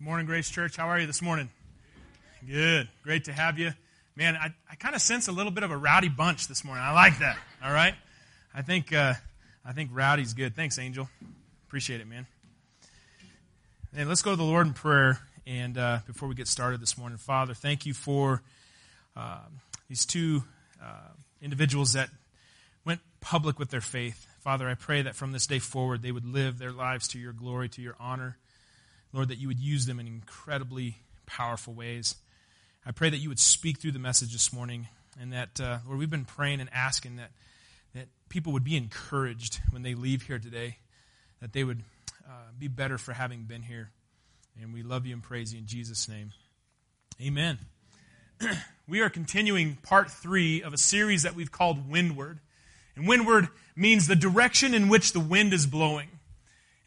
Good morning, Grace Church. How are you this morning? Good. Great to have you. Man, I, I kind of sense a little bit of a rowdy bunch this morning. I like that. All right? I think, uh, I think rowdy's good. Thanks, Angel. Appreciate it, man. And let's go to the Lord in prayer. And uh, before we get started this morning, Father, thank you for uh, these two uh, individuals that went public with their faith. Father, I pray that from this day forward they would live their lives to your glory, to your honor. Lord, that you would use them in incredibly powerful ways. I pray that you would speak through the message this morning, and that, uh, Lord, we've been praying and asking that, that people would be encouraged when they leave here today, that they would uh, be better for having been here. And we love you and praise you in Jesus' name. Amen. we are continuing part three of a series that we've called Windward. And windward means the direction in which the wind is blowing.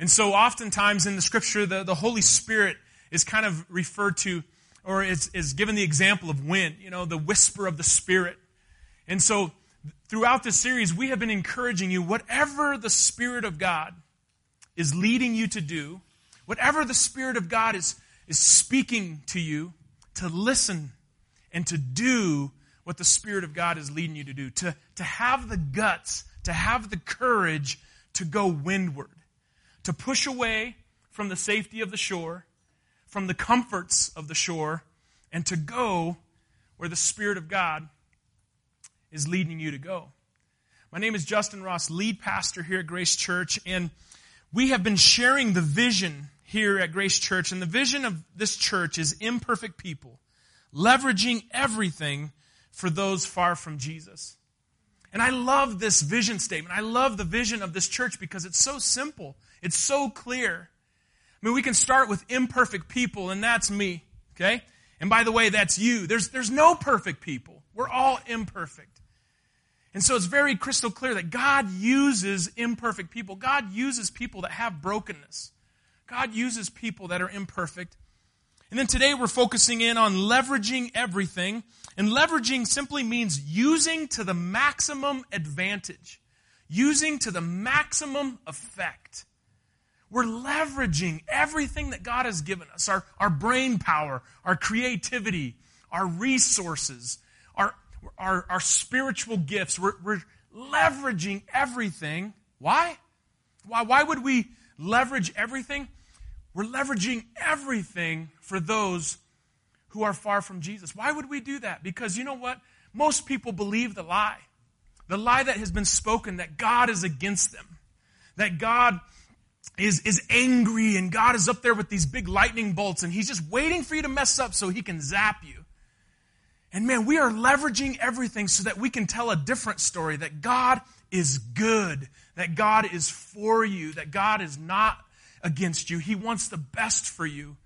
And so oftentimes in the scripture, the, the Holy Spirit is kind of referred to or is, is given the example of wind, you know, the whisper of the Spirit. And so throughout this series, we have been encouraging you, whatever the Spirit of God is leading you to do, whatever the Spirit of God is, is speaking to you, to listen and to do what the Spirit of God is leading you to do, to, to have the guts, to have the courage to go windward to push away from the safety of the shore, from the comforts of the shore, and to go where the Spirit of God is leading you to go. My name is Justin Ross, lead pastor here at Grace Church, and we have been sharing the vision here at Grace Church, and the vision of this church is imperfect people, leveraging everything for those far from Jesus. And I love this vision statement. I love the vision of this church because it's so simple. It's so clear. I mean, we can start with imperfect people, and that's me, okay? And by the way, that's you. There's, there's no perfect people. We're all imperfect. And so it's very crystal clear that God uses imperfect people. God uses people that have brokenness. God uses people that are imperfect. And then today we're focusing in on leveraging everything. And leveraging simply means using to the maximum advantage, using to the maximum effect. We're leveraging everything that God has given us our, our brain power, our creativity, our resources, our, our, our spiritual gifts. We're, we're leveraging everything. Why? Why? Why would we leverage everything? We're leveraging everything for those who are far from Jesus. Why would we do that? Because you know what? Most people believe the lie. The lie that has been spoken that God is against them. That God is, is angry and God is up there with these big lightning bolts and he's just waiting for you to mess up so he can zap you. And man, we are leveraging everything so that we can tell a different story that God is good, that God is for you, that God is not against you. He wants the best for you.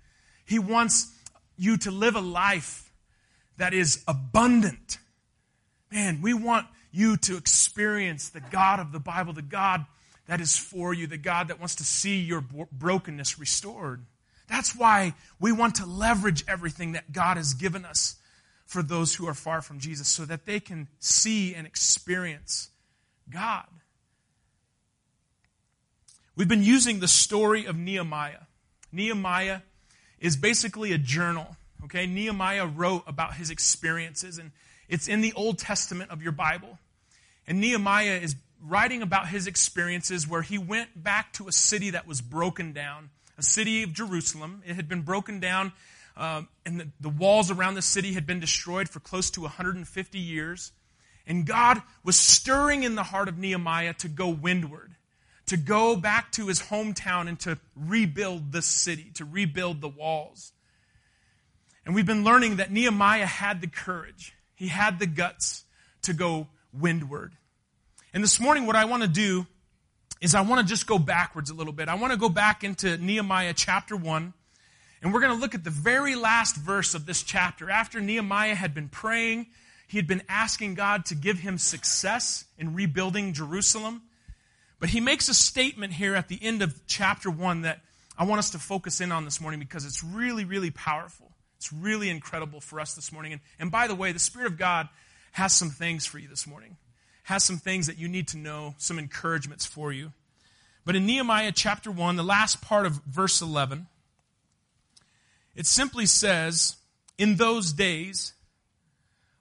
He wants you to live a life that is abundant. Man, we want you to experience the God of the Bible, the God that is for you, the God that wants to see your brokenness restored. That's why we want to leverage everything that God has given us for those who are far from Jesus so that they can see and experience God. We've been using the story of Nehemiah. Nehemiah is basically a journal. Okay, Nehemiah wrote about his experiences, and it's in the Old Testament of your Bible. And Nehemiah is writing about his experiences where he went back to a city that was broken down, a city of Jerusalem. It had been broken down, um, and the, the walls around the city had been destroyed for close to 150 years. And God was stirring in the heart of Nehemiah to go windward, to go back to his hometown and to rebuild the city, to rebuild the walls. And we've been learning that Nehemiah had the courage, he had the guts to go windward. And this morning, what I want to do is I want to just go backwards a little bit. I want to go back into Nehemiah chapter 1, and we're going to look at the very last verse of this chapter. After Nehemiah had been praying, he had been asking God to give him success in rebuilding Jerusalem. But he makes a statement here at the end of chapter 1 that I want us to focus in on this morning because it's really, really powerful. It's really incredible for us this morning. And, and by the way, the Spirit of God has some things for you this morning has some things that you need to know, some encouragements for you. But in Nehemiah chapter 1, the last part of verse 11, It simply says, In those days,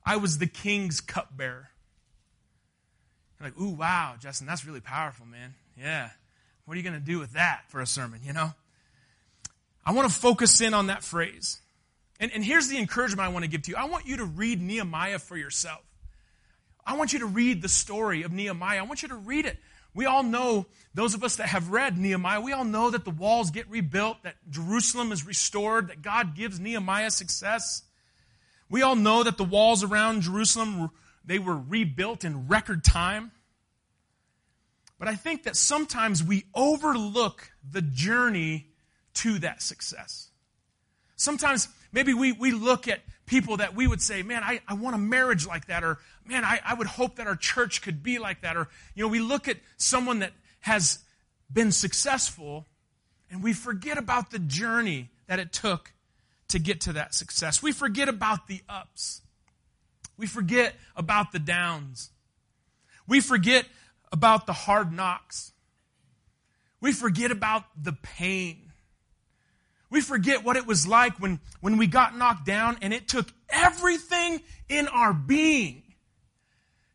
I was the king's cupbearer. Like, ooh, wow, Justin, that's really powerful, man. Yeah. What are you going to do with that for a sermon, you know? I want to focus in on that phrase. And, and here's the encouragement I want to give to you. I want you to read Nehemiah for yourself. I want you to read the story of Nehemiah. I want you to read it. We all know, those of us that have read Nehemiah, we all know that the walls get rebuilt, that Jerusalem is restored, that God gives Nehemiah success. We all know that the walls around Jerusalem, they were rebuilt in record time. But I think that sometimes we overlook the journey to that success. Sometimes maybe we, we look at people that we would say, man, I, I want a marriage like that, or man, I, I would hope that our church could be like that. Or, you know, we look at someone that has been successful and we forget about the journey that it took to get to that success. We forget about the ups. We forget about the downs. We forget about the hard knocks. We forget about the pain. We forget what it was like when, when we got knocked down and it took everything in our being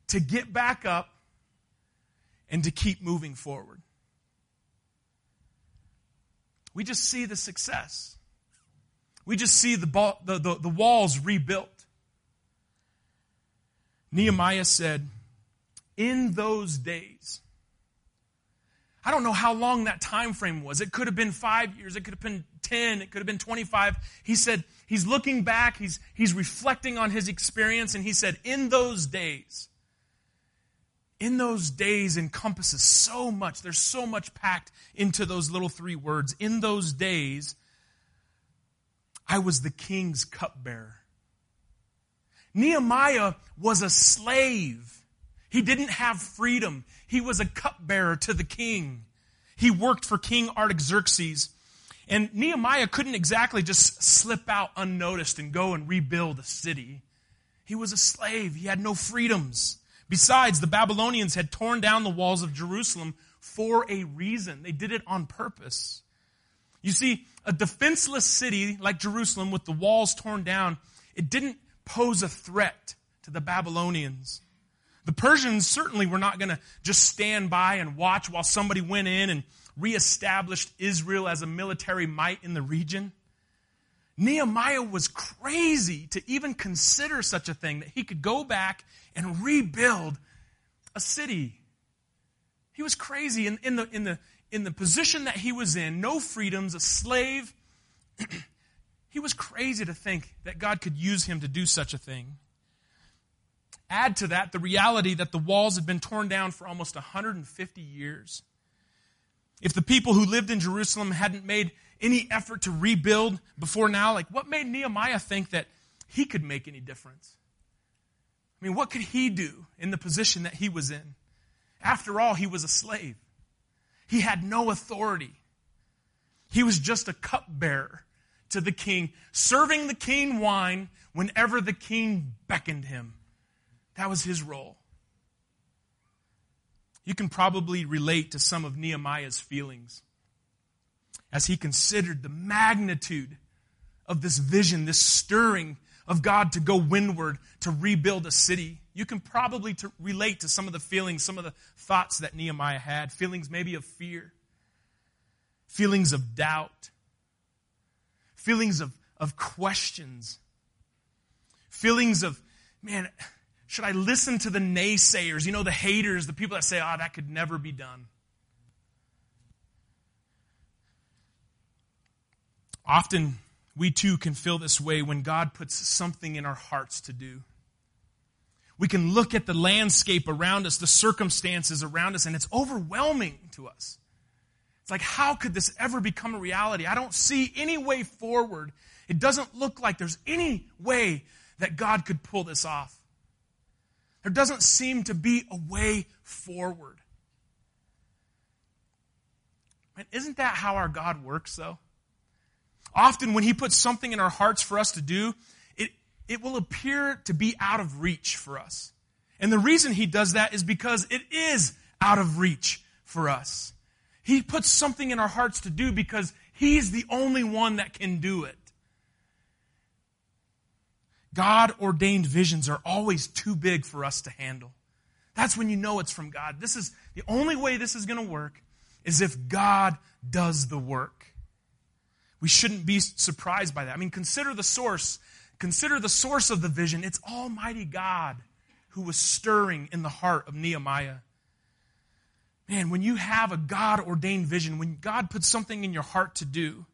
to get back up and to keep moving forward. We just see the success. We just see the, ball, the, the, the walls rebuilt. Nehemiah said, In those days, I don't know how long that time frame was. It could have been five years, it could have been 10, it could have been 25. He said, he's looking back, he's, he's reflecting on his experience, and he said, In those days, in those days encompasses so much. There's so much packed into those little three words. In those days, I was the king's cupbearer. Nehemiah was a slave. He didn't have freedom. He was a cupbearer to the king. He worked for King Artaxerxes. And Nehemiah couldn't exactly just slip out unnoticed and go and rebuild a city. He was a slave. He had no freedoms. Besides, the Babylonians had torn down the walls of Jerusalem for a reason. They did it on purpose. You see, a defenseless city like Jerusalem with the walls torn down, it didn't pose a threat to the Babylonians. The Persians certainly were not going to just stand by and watch while somebody went in and reestablished Israel as a military might in the region. Nehemiah was crazy to even consider such a thing that he could go back and rebuild a city. He was crazy in, in, the, in, the, in the position that he was in, no freedoms, a slave. he was crazy to think that God could use him to do such a thing. Add to that the reality that the walls had been torn down for almost 150 years. If the people who lived in Jerusalem hadn't made any effort to rebuild before now, like what made Nehemiah think that he could make any difference? I mean, what could he do in the position that he was in? After all, he was a slave. He had no authority. He was just a cupbearer to the king, serving the king wine whenever the king beckoned him. That was his role. You can probably relate to some of Nehemiah's feelings as he considered the magnitude of this vision, this stirring of God to go windward to rebuild a city. You can probably relate to some of the feelings, some of the thoughts that Nehemiah had. Feelings maybe of fear, feelings of doubt, feelings of, of questions, feelings of, man, should I listen to the naysayers? You know, the haters, the people that say, oh, that could never be done. Often, we too can feel this way when God puts something in our hearts to do. We can look at the landscape around us, the circumstances around us, and it's overwhelming to us. It's like, how could this ever become a reality? I don't see any way forward. It doesn't look like there's any way that God could pull this off. There doesn't seem to be a way forward. And isn't that how our God works, though? Often, when He puts something in our hearts for us to do, it, it will appear to be out of reach for us. And the reason He does that is because it is out of reach for us. He puts something in our hearts to do because He's the only one that can do it. God ordained visions are always too big for us to handle. That's when you know it's from God. This is the only way this is going to work is if God does the work. We shouldn't be surprised by that. I mean, consider the source. Consider the source of the vision. It's Almighty God who was stirring in the heart of Nehemiah. Man, when you have a God ordained vision, when God puts something in your heart to do,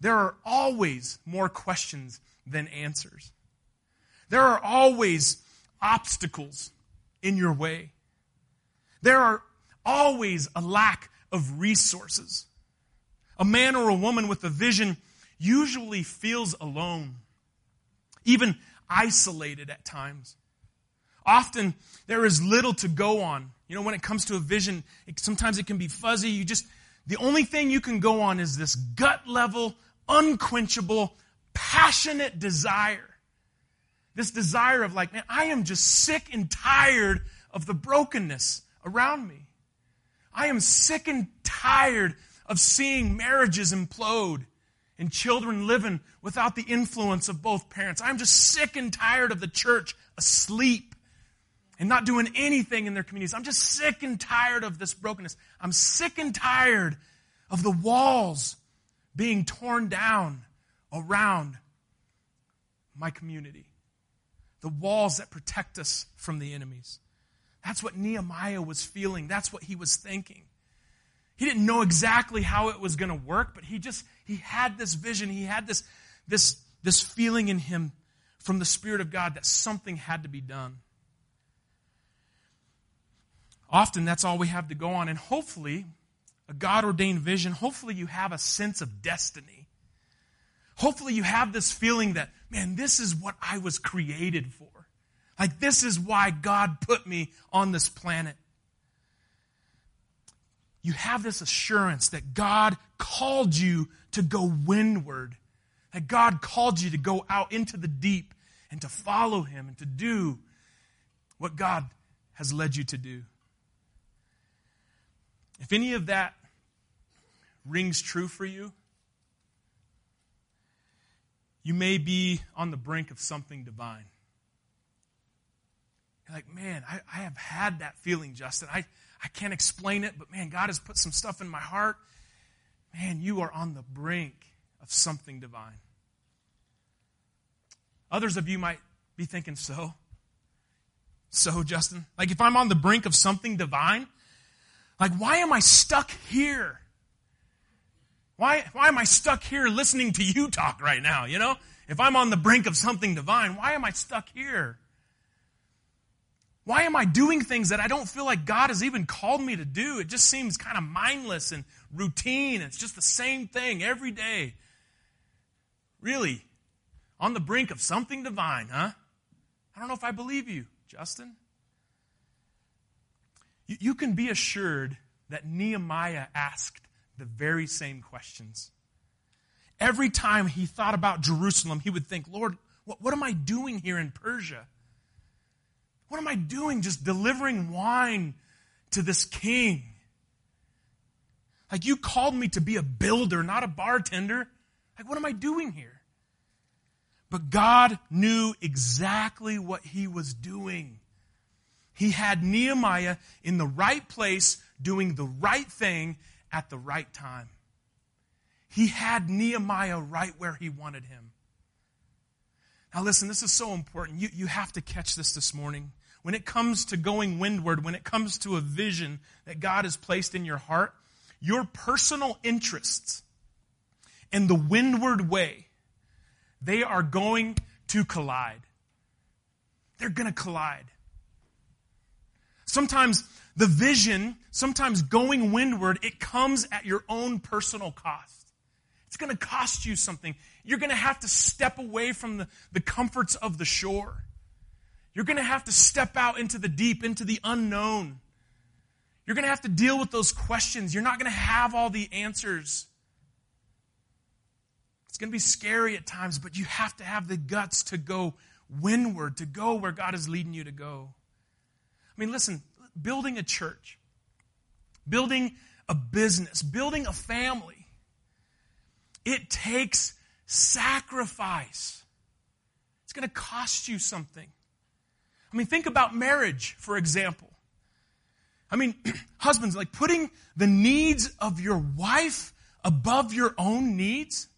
there are always more questions than answers. There are always obstacles in your way. There are always a lack of resources. A man or a woman with a vision usually feels alone, even isolated at times. Often there is little to go on. You know, when it comes to a vision, it, sometimes it can be fuzzy. You just, the only thing you can go on is this gut level, unquenchable, passionate desire. This desire of like, man, I am just sick and tired of the brokenness around me. I am sick and tired of seeing marriages implode and children living without the influence of both parents. I'm just sick and tired of the church asleep and not doing anything in their communities. I'm just sick and tired of this brokenness. I'm sick and tired of the walls being torn down around my community. The walls that protect us from the enemies. That's what Nehemiah was feeling. That's what he was thinking. He didn't know exactly how it was going to work, but he just he had this vision. He had this this this feeling in him from the spirit of God that something had to be done. Often that's all we have to go on and hopefully a God ordained vision, hopefully you have a sense of destiny. Hopefully you have this feeling that, man, this is what I was created for. Like, this is why God put me on this planet. You have this assurance that God called you to go windward, that God called you to go out into the deep and to follow Him and to do what God has led you to do. If any of that rings true for you, you may be on the brink of something divine. You're like, man, I, I have had that feeling, Justin. I, I can't explain it, but man, God has put some stuff in my heart. Man, you are on the brink of something divine. Others of you might be thinking, so? So, Justin? Like, if I'm on the brink of something divine, like, why am I stuck here? Why, why am I stuck here listening to you talk right now? You know, if I'm on the brink of something divine, why am I stuck here? Why am I doing things that I don't feel like God has even called me to do? It just seems kind of mindless and routine. It's just the same thing every day. Really, on the brink of something divine, huh? I don't know if I believe you, Justin. You, you can be assured that Nehemiah asked the very same questions. Every time he thought about Jerusalem, he would think, Lord, what, what am I doing here in Persia? What am I doing just delivering wine to this king? Like, you called me to be a builder, not a bartender. Like, what am I doing here? But God knew exactly what he was doing. He had Nehemiah in the right place, doing the right thing at the right time. He had Nehemiah right where he wanted him. Now, listen, this is so important. You, you have to catch this this morning when it comes to going windward, when it comes to a vision that God has placed in your heart, your personal interests and the windward way, they are going to collide. They're going to collide. Sometimes the vision, sometimes going windward, it comes at your own personal cost. It's going to cost you something. You're going to have to step away from the, the comforts of the shore. You're going to have to step out into the deep, into the unknown. You're going to have to deal with those questions. You're not going to have all the answers. It's going to be scary at times, but you have to have the guts to go windward, to go where God is leading you to go. I mean, listen, building a church, building a business, building a family, it takes sacrifice. It's going to cost you something. I mean, think about marriage, for example. I mean, husbands, like putting the needs of your wife above your own needs.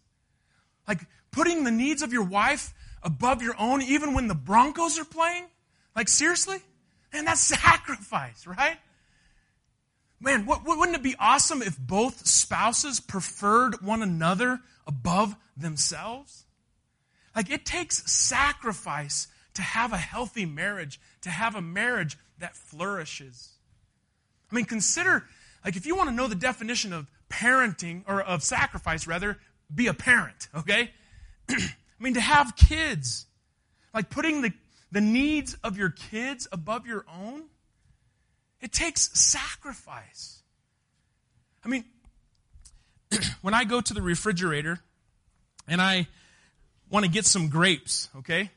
Like putting the needs of your wife above your own, even when the Broncos are playing. Like, seriously? And that's sacrifice, right? Man, wouldn't it be awesome if both spouses preferred one another above themselves? Like, it takes sacrifice to have a healthy marriage, to have a marriage that flourishes. I mean, consider, like, if you want to know the definition of parenting, or of sacrifice, rather, be a parent, okay? I mean, to have kids, like putting the, the needs of your kids above your own, it takes sacrifice. I mean, when I go to the refrigerator and I want to get some grapes, okay?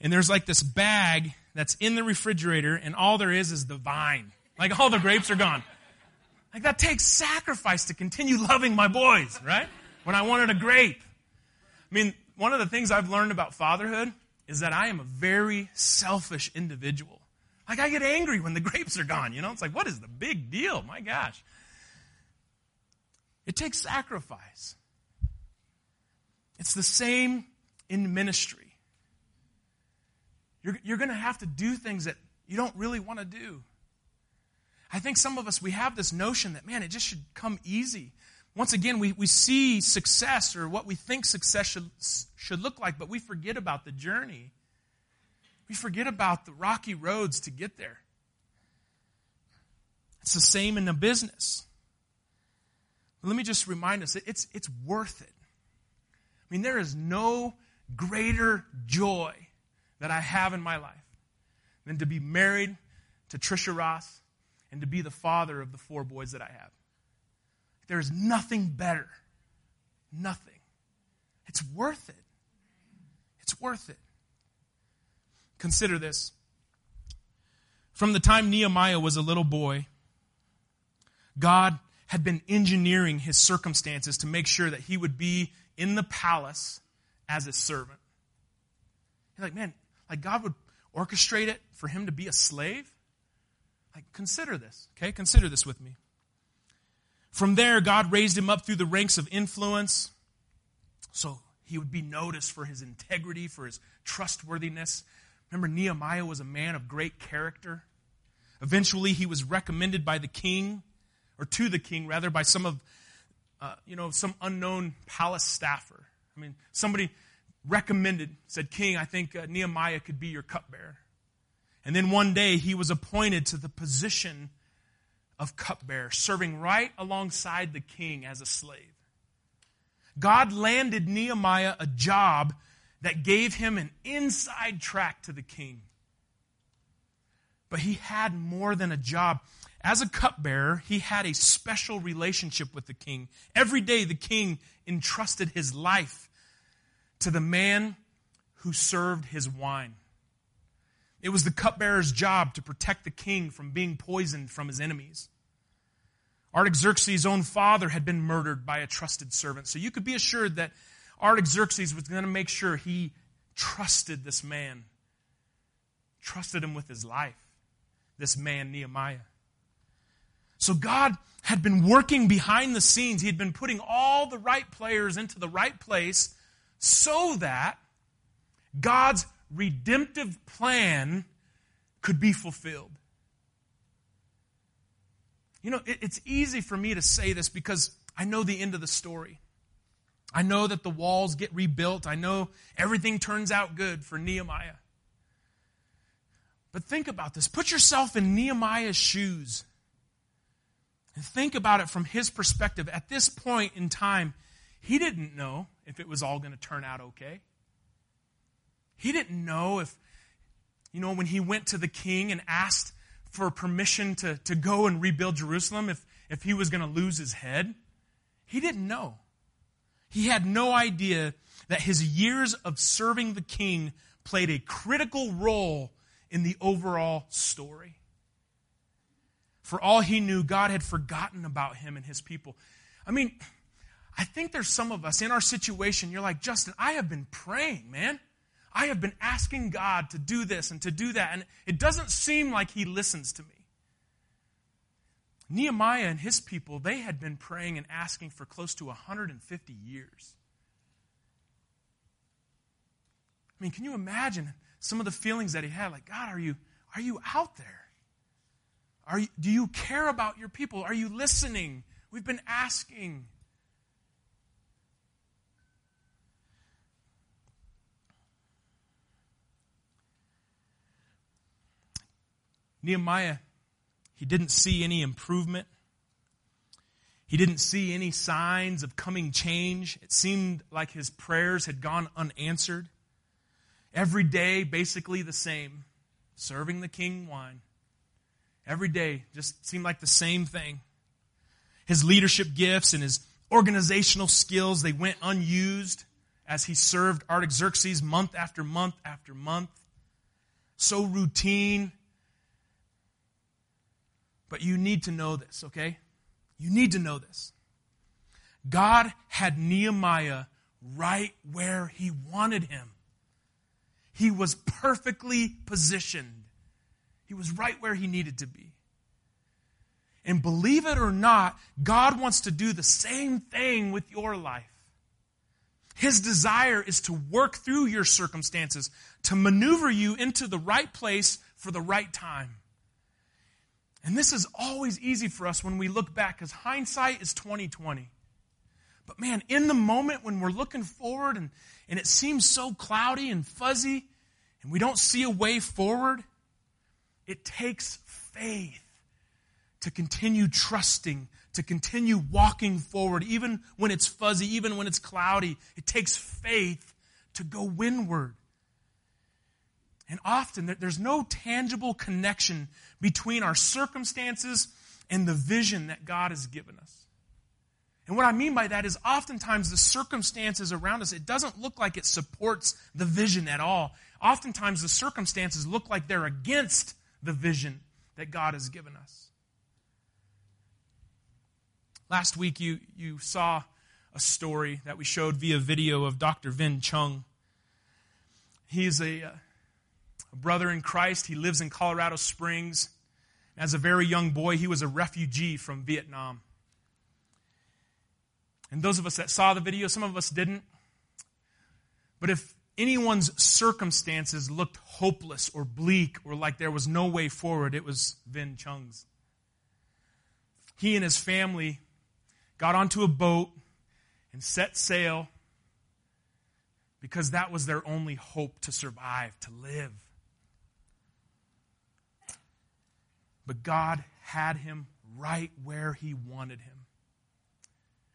And there's like this bag that's in the refrigerator, and all there is is the vine. Like all the grapes are gone. Like that takes sacrifice to continue loving my boys, right? When I wanted a grape. I mean, one of the things I've learned about fatherhood is that I am a very selfish individual. Like I get angry when the grapes are gone, you know? It's like, what is the big deal? My gosh. It takes sacrifice. It's the same in ministry. You're, you're going to have to do things that you don't really want to do. I think some of us, we have this notion that, man, it just should come easy. Once again, we, we see success or what we think success should, should look like, but we forget about the journey. We forget about the rocky roads to get there. It's the same in the business. Let me just remind us it's, it's worth it. I mean, there is no greater joy that I have in my life than to be married to Trisha Ross and to be the father of the four boys that I have. There is nothing better. Nothing. It's worth it. It's worth it. Consider this. From the time Nehemiah was a little boy, God had been engineering his circumstances to make sure that he would be in the palace as a servant. You're like, man, like God would orchestrate it for him to be a slave? Like, consider this, okay? Consider this with me. From there, God raised him up through the ranks of influence so he would be noticed for his integrity, for his trustworthiness. Remember, Nehemiah was a man of great character. Eventually, he was recommended by the king, or to the king, rather, by some of, uh, you know, some unknown palace staffer. I mean, somebody recommended, said, King, I think uh, Nehemiah could be your cupbearer. And then one day he was appointed to the position of cupbearer, serving right alongside the king as a slave. God landed Nehemiah a job that gave him an inside track to the king. But he had more than a job. As a cupbearer, he had a special relationship with the king. Every day, the king entrusted his life to the man who served his wine. It was the cupbearer's job to protect the king from being poisoned from his enemies. Artaxerxes' own father had been murdered by a trusted servant. So you could be assured that Artaxerxes was going to make sure he trusted this man, trusted him with his life, this man, Nehemiah. So God had been working behind the scenes. He had been putting all the right players into the right place so that God's redemptive plan could be fulfilled. You know, it, it's easy for me to say this because I know the end of the story. I know that the walls get rebuilt. I know everything turns out good for Nehemiah. But think about this. Put yourself in Nehemiah's shoes. And think about it from his perspective. At this point in time, he didn't know if it was all going to turn out okay. He didn't know if, you know, when he went to the king and asked for permission to, to go and rebuild Jerusalem, if, if he was going to lose his head. He didn't know. He had no idea that his years of serving the king played a critical role in the overall story. For all he knew, God had forgotten about him and his people. I mean, I think there's some of us in our situation, you're like, Justin, I have been praying, man. I have been asking God to do this and to do that, and it doesn't seem like He listens to me. Nehemiah and his people, they had been praying and asking for close to 150 years. I mean, can you imagine some of the feelings that he had? Like, God, are you, are you out there? Are you, do you care about your people? Are you listening? We've been asking. Nehemiah, he didn't see any improvement. He didn't see any signs of coming change. It seemed like his prayers had gone unanswered. Every day, basically the same serving the king wine. Every day just seemed like the same thing. His leadership gifts and his organizational skills, they went unused as he served Artaxerxes month after month after month. So routine. But you need to know this, okay? You need to know this. God had Nehemiah right where he wanted him. He was perfectly positioned. He was right where he needed to be. And believe it or not, God wants to do the same thing with your life. His desire is to work through your circumstances, to maneuver you into the right place for the right time. And this is always easy for us when we look back because hindsight is 2020. But man, in the moment when we're looking forward and, and it seems so cloudy and fuzzy and we don't see a way forward, it takes faith to continue trusting, to continue walking forward, even when it's fuzzy, even when it's cloudy. It takes faith to go windward. And often there's no tangible connection between our circumstances and the vision that God has given us. And what I mean by that is oftentimes the circumstances around us, it doesn't look like it supports the vision at all. Oftentimes the circumstances look like they're against the vision that God has given us. Last week you, you saw a story that we showed via video of Dr. Vinh Chung. He's a, uh, a brother in Christ. He lives in Colorado Springs. As a very young boy, he was a refugee from Vietnam. And those of us that saw the video, some of us didn't. But if anyone's circumstances looked hopeless or bleak or like there was no way forward, it was Vinh Chung's. He and his family got onto a boat and set sail because that was their only hope to survive, to live. But God had him right where he wanted him.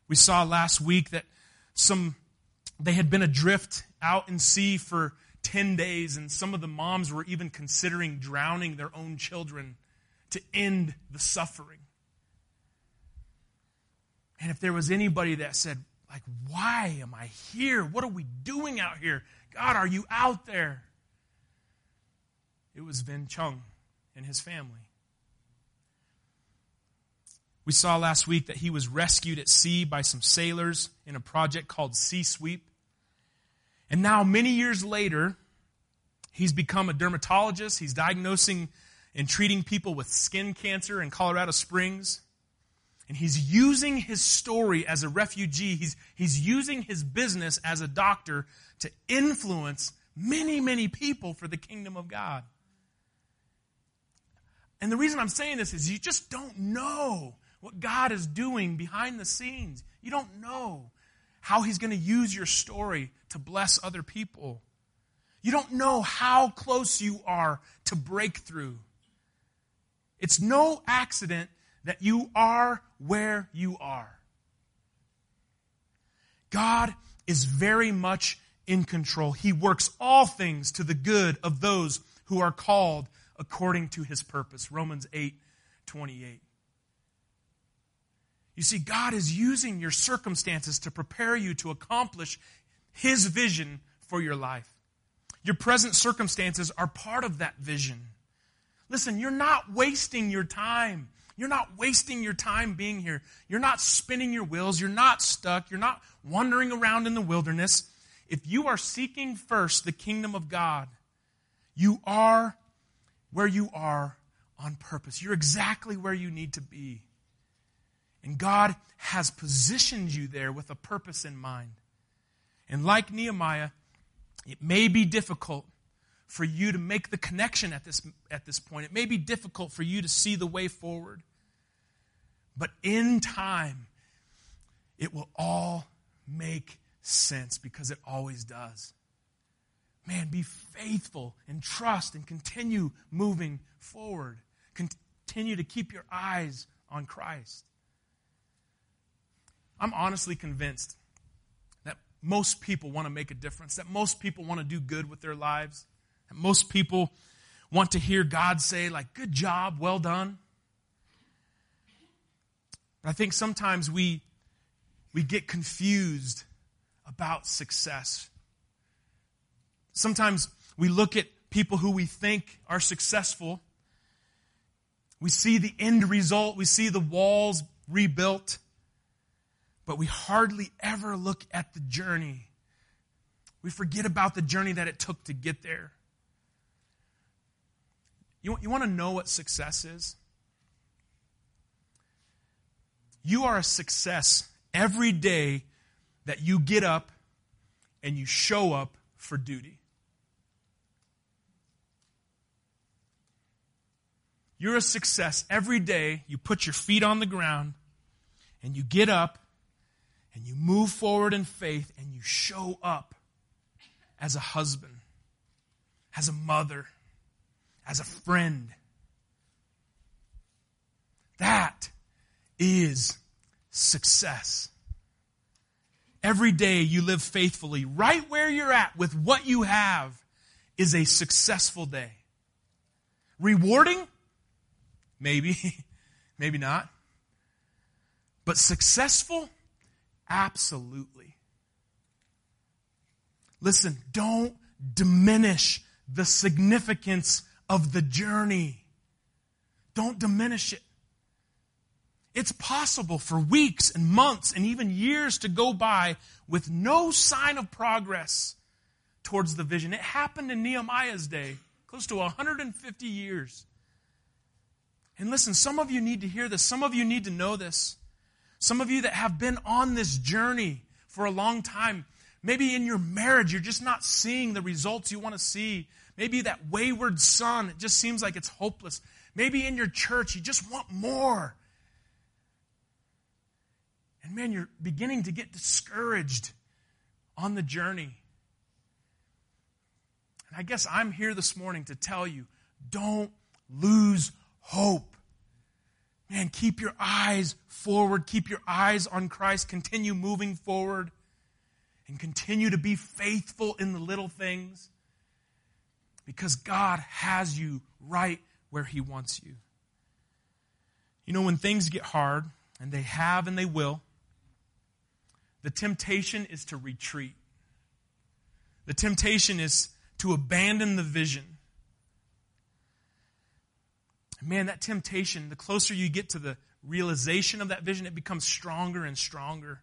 We saw last week that some they had been adrift out in sea for 10 days and some of the moms were even considering drowning their own children to end the suffering. And if there was anybody that said, like, why am I here? What are we doing out here? God, are you out there? It was Vinh Chung and his family. We saw last week that he was rescued at sea by some sailors in a project called Sea Sweep. And now, many years later, he's become a dermatologist. He's diagnosing and treating people with skin cancer in Colorado Springs. And he's using his story as a refugee, he's, he's using his business as a doctor to influence many, many people for the kingdom of God. And the reason I'm saying this is you just don't know what God is doing behind the scenes. You don't know how He's going to use your story to bless other people. You don't know how close you are to breakthrough. It's no accident that you are where you are. God is very much in control. He works all things to the good of those who are called according to his purpose. Romans 8 28. You see, God is using your circumstances to prepare you to accomplish his vision for your life. Your present circumstances are part of that vision. Listen, you're not wasting your time. You're not wasting your time being here. You're not spinning your wheels. You're not stuck. You're not wandering around in the wilderness. if you are seeking first the kingdom of God, you are where you are on purpose. You're exactly where you need to be. And God has positioned you there with a purpose in mind. And like Nehemiah, it may be difficult for you to make the connection at this, at this point. It may be difficult for you to see the way forward. But in time, it will all make sense because it always does. Man, be faithful and trust and continue moving forward. Continue to keep your eyes on Christ. I'm honestly convinced that most people want to make a difference, that most people want to do good with their lives, that most people want to hear God say, like, good job, well done. But I think sometimes we, we get confused about success. Sometimes we look at people who we think are successful. We see the end result, we see the walls rebuilt, but we hardly ever look at the journey. We forget about the journey that it took to get there. You, you want to know what success is? You are a success every day that you get up and you show up for duty. You're a success every day. You put your feet on the ground and you get up and you move forward in faith and you show up as a husband, as a mother, as a friend. That is success. Every day you live faithfully, right where you're at with what you have, is a successful day. Rewarding? Maybe, maybe not. But successful? Absolutely. Listen, don't diminish the significance of the journey. Don't diminish it. It's possible for weeks and months and even years to go by with no sign of progress towards the vision. It happened in Nehemiah's day, close to 150 years. And listen, some of you need to hear this. Some of you need to know this. Some of you that have been on this journey for a long time, maybe in your marriage, you're just not seeing the results you want to see. Maybe that wayward son, it just seems like it's hopeless. Maybe in your church, you just want more. And man, you're beginning to get discouraged on the journey. And I guess I'm here this morning to tell you don't lose hope. Man, keep your eyes forward, keep your eyes on Christ, continue moving forward, and continue to be faithful in the little things because God has you right where He wants you. You know, when things get hard, and they have and they will, the temptation is to retreat. The temptation is to abandon the vision. Man, that temptation, the closer you get to the realization of that vision, it becomes stronger and stronger.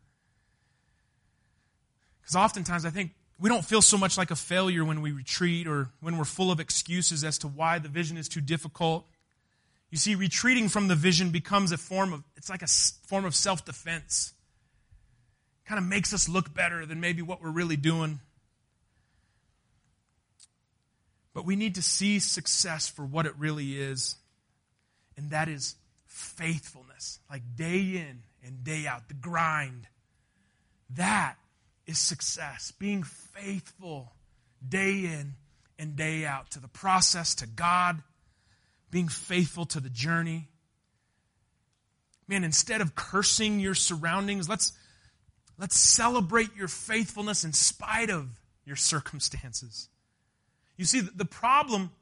Because oftentimes I think we don't feel so much like a failure when we retreat or when we're full of excuses as to why the vision is too difficult. You see, retreating from the vision becomes a form of, it's like a form of self defense kind of makes us look better than maybe what we're really doing. But we need to see success for what it really is, and that is faithfulness, like day in and day out, the grind. That is success, being faithful day in and day out to the process, to God, being faithful to the journey. Man, instead of cursing your surroundings, let's Let's celebrate your faithfulness in spite of your circumstances. You see, the problem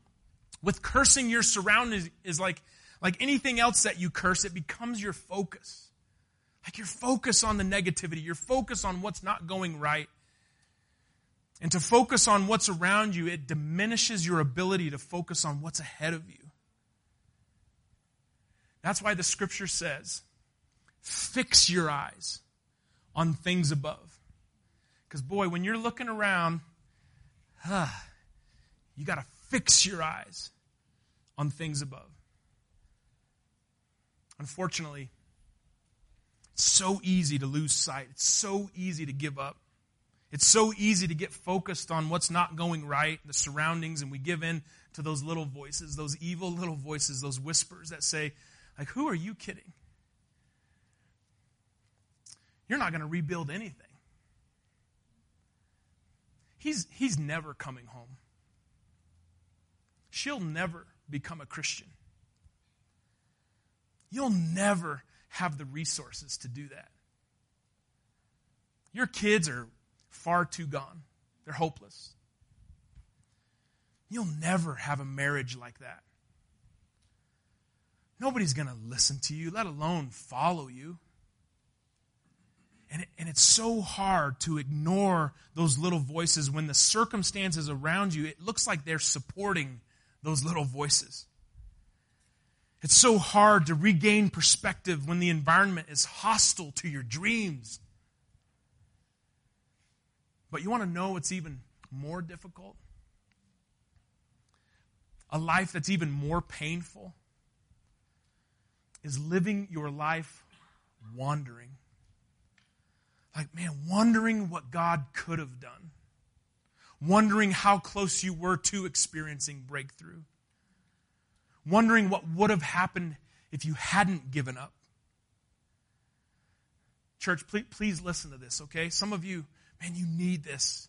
with cursing your surroundings is like, like anything else that you curse, it becomes your focus. Like your focus on the negativity, your focus on what's not going right. And to focus on what's around you, it diminishes your ability to focus on what's ahead of you. That's why the scripture says, fix your eyes on things above. Because, boy, when you're looking around, huh, you got to fix your eyes on things above. Unfortunately, it's so easy to lose sight. It's so easy to give up. It's so easy to get focused on what's not going right, the surroundings, and we give in to those little voices, those evil little voices, those whispers that say, like, who are you kidding? You're not going to rebuild anything. He's, he's never coming home. She'll never become a Christian. You'll never have the resources to do that. Your kids are far too gone, they're hopeless. You'll never have a marriage like that. Nobody's going to listen to you, let alone follow you. And, and it's so hard to ignore those little voices when the circumstances around you, it looks like they're supporting those little voices. It's so hard to regain perspective when the environment is hostile to your dreams. But you want to know what's even more difficult? A life that's even more painful is living your life wandering. Like, man, wondering what God could have done. Wondering how close you were to experiencing breakthrough. Wondering what would have happened if you hadn't given up. Church, please, please listen to this, okay? Some of you, man, you need this.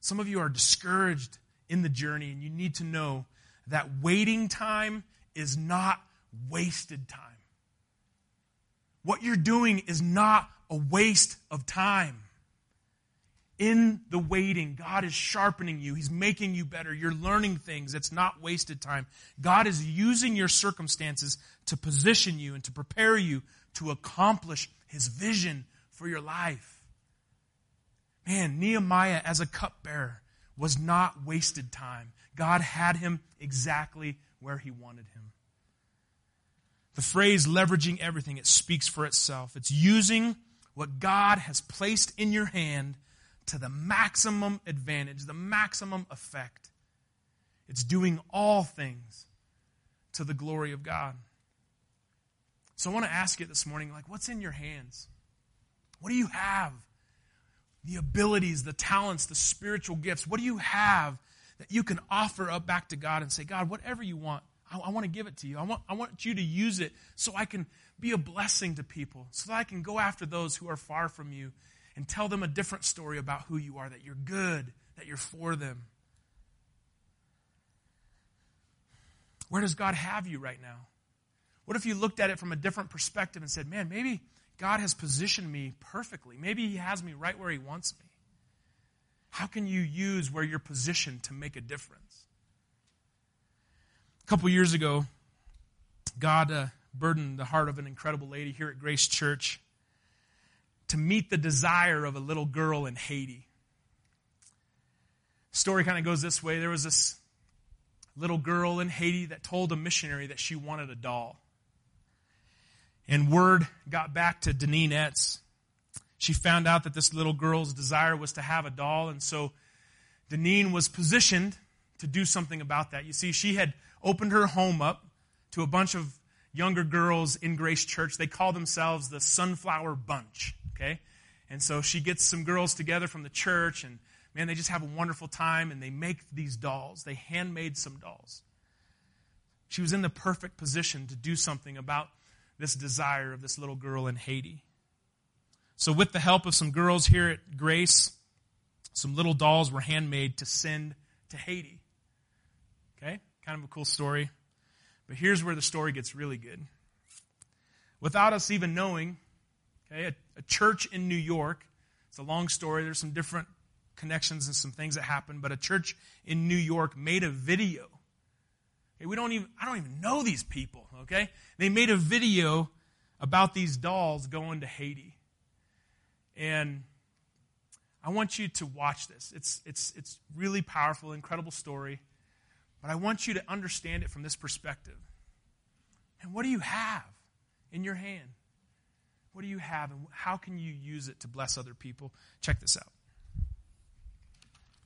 Some of you are discouraged in the journey, and you need to know that waiting time is not wasted time. What you're doing is not a waste of time. In the waiting, God is sharpening you. He's making you better. You're learning things. It's not wasted time. God is using your circumstances to position you and to prepare you to accomplish His vision for your life. Man, Nehemiah as a cupbearer was not wasted time. God had him exactly where he wanted him. The phrase leveraging everything, it speaks for itself. It's using what God has placed in your hand to the maximum advantage, the maximum effect. It's doing all things to the glory of God. So I want to ask you this morning like, what's in your hands? What do you have? The abilities, the talents, the spiritual gifts. What do you have that you can offer up back to God and say, God, whatever you want, I, I want to give it to you. I want, I want you to use it so I can be a blessing to people, so that I can go after those who are far from you and tell them a different story about who you are, that you're good, that you're for them. Where does God have you right now? What if you looked at it from a different perspective and said, man, maybe God has positioned me perfectly. Maybe He has me right where He wants me. How can you use where you're positioned to make a difference? A couple years ago, God uh, burdened the heart of an incredible lady here at Grace Church to meet the desire of a little girl in Haiti. Story kind of goes this way. There was this little girl in Haiti that told a missionary that she wanted a doll. And word got back to Deneen Etz, she found out that this little girl's desire was to have a doll, and so Deneen was positioned to do something about that. You see, she had opened her home up to a bunch of younger girls in Grace Church. They call themselves the Sunflower Bunch, okay? And so she gets some girls together from the church, and man, they just have a wonderful time, and they make these dolls. They handmade some dolls. She was in the perfect position to do something about this desire of this little girl in Haiti. So, with the help of some girls here at Grace, some little dolls were handmade to send to Haiti. Okay? Kind of a cool story. But here's where the story gets really good. Without us even knowing, okay, a, church in New York, it's a long story, there's some different connections and some things that happened, but a church in New York made a video. Okay, we don't even I don't even know these people, okay? They made a video about these dolls going to Haiti. And I want you to watch this. It's, it's, it's really powerful, incredible story. But I want you to understand it from this perspective. And what do you have in your hand? What do you have, and how can you use it to bless other people? Check this out.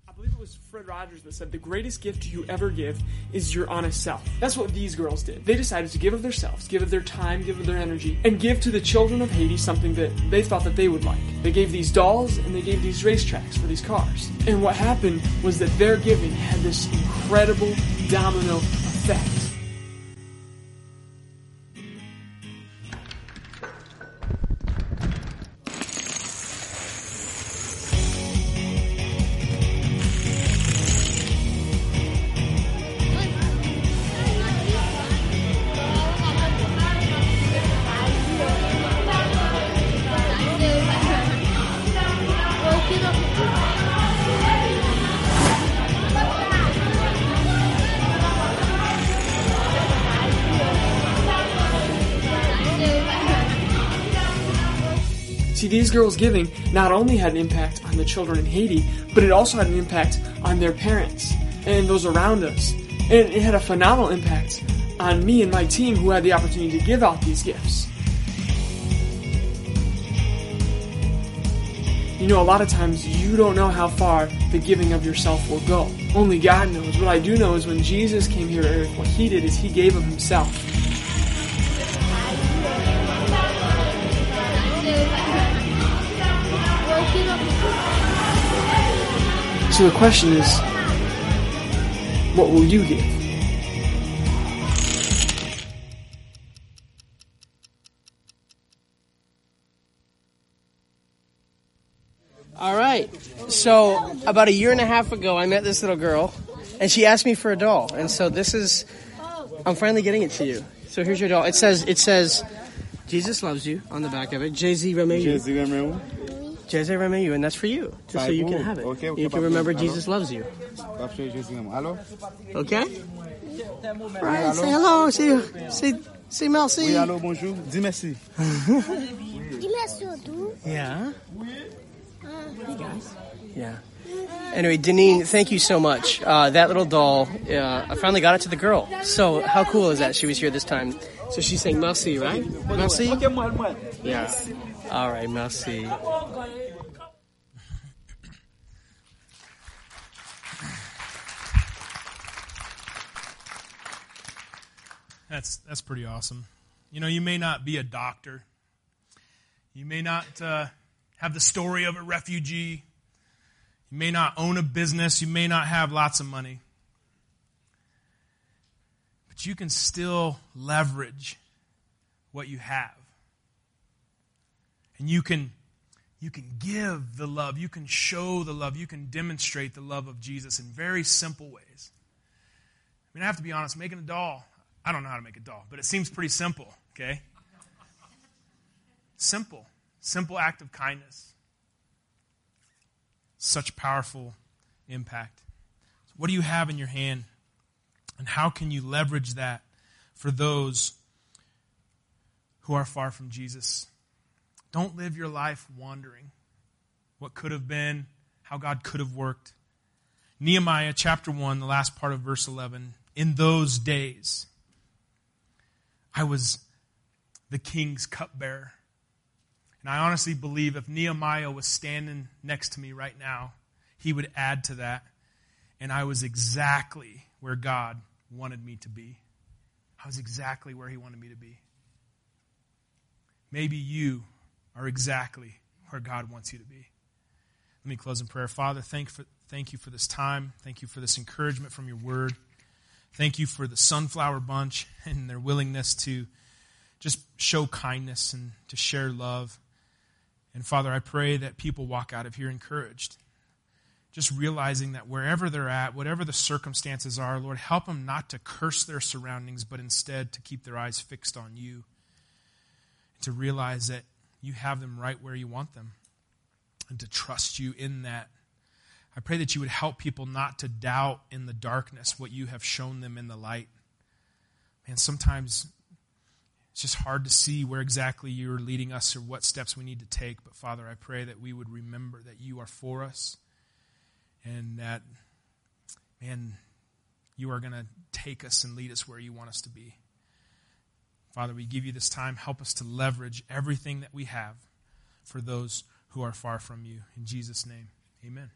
I believe it was Fred Rogers that said the greatest gift you ever give is your honest self. That's what these girls did. They decided to give of themselves, give of their time, give of their energy, and give to the children of Haiti something that they thought that they would like. They gave these dolls and they gave these racetracks for these cars. And what happened was that their giving had this incredible domino these girls' giving not only had an impact on the children in Haiti, but it also had an impact on their parents and those around us. And it had a phenomenal impact on me and my team who had the opportunity to give out these gifts. You know, a lot of times you don't know how far the giving of yourself will go. Only God knows. What I do know is when Jesus came here to earth, what he did is he gave of himself. So the question is, what will you give? All right. So about a year and a half ago, I met this little girl, and she asked me for a doll. And so this is, I'm finally getting it to you. So here's your doll. It says, it says, Jesus loves you on the back of it. Jay Z Romeo. Jay Z Romeo, and that's for you, just so you can have it. Okay, okay, You can remember Hello. Jesus loves you. Après, Jésus aime. Allô? Okay. Right. Say hello. Say, say, say merci. Oui, allô, bonjour. Dis merci. Dis-moi surtout. Yeah. Yeah. Anyway, Deneen, thank you so much. Uh, that little doll, uh, I finally got it to the girl. So how cool is that? She was here this time. So she's saying merci, right? Merci? Yeah. All right, merci. That's that's pretty awesome. You know, you may not be a doctor. You may not uh, have the story of a refugee. You may not own a business. You may not have lots of money. But you can still leverage what you have. And you can you can give the love, you can show the love, you can demonstrate the love of Jesus in very simple ways. I mean, I have to be honest, making a doll, I don't know how to make a doll, but it seems pretty simple, okay? Simple. Simple act of kindness. Such powerful impact. So what do you have in your hand? And how can you leverage that for those who are far from Jesus? Don't live your life wondering what could have been, how God could have worked. Nehemiah chapter 1, the last part of verse 11. In those days, I was the king's cupbearer. And I honestly believe if Nehemiah was standing next to me right now, he would add to that. And I was exactly where God wanted me to be. I was exactly where he wanted me to be. Maybe you are exactly where God wants you to be. Let me close in prayer. Father, thank, for, thank you for this time. Thank you for this encouragement from your word. Thank you for the Sunflower Bunch and their willingness to just show kindness and to share love. And Father, I pray that people walk out of here encouraged. Just realizing that wherever they're at, whatever the circumstances are, Lord, help them not to curse their surroundings, but instead to keep their eyes fixed on you. And To realize that you have them right where you want them and to trust you in that. I pray that you would help people not to doubt in the darkness what you have shown them in the light. Man, sometimes it's just hard to see where exactly you're leading us or what steps we need to take. But Father, I pray that we would remember that you are for us and that, man, you are going to take us and lead us where you want us to be. Father, we give you this time. Help us to leverage everything that we have for those who are far from you. In Jesus' name, amen.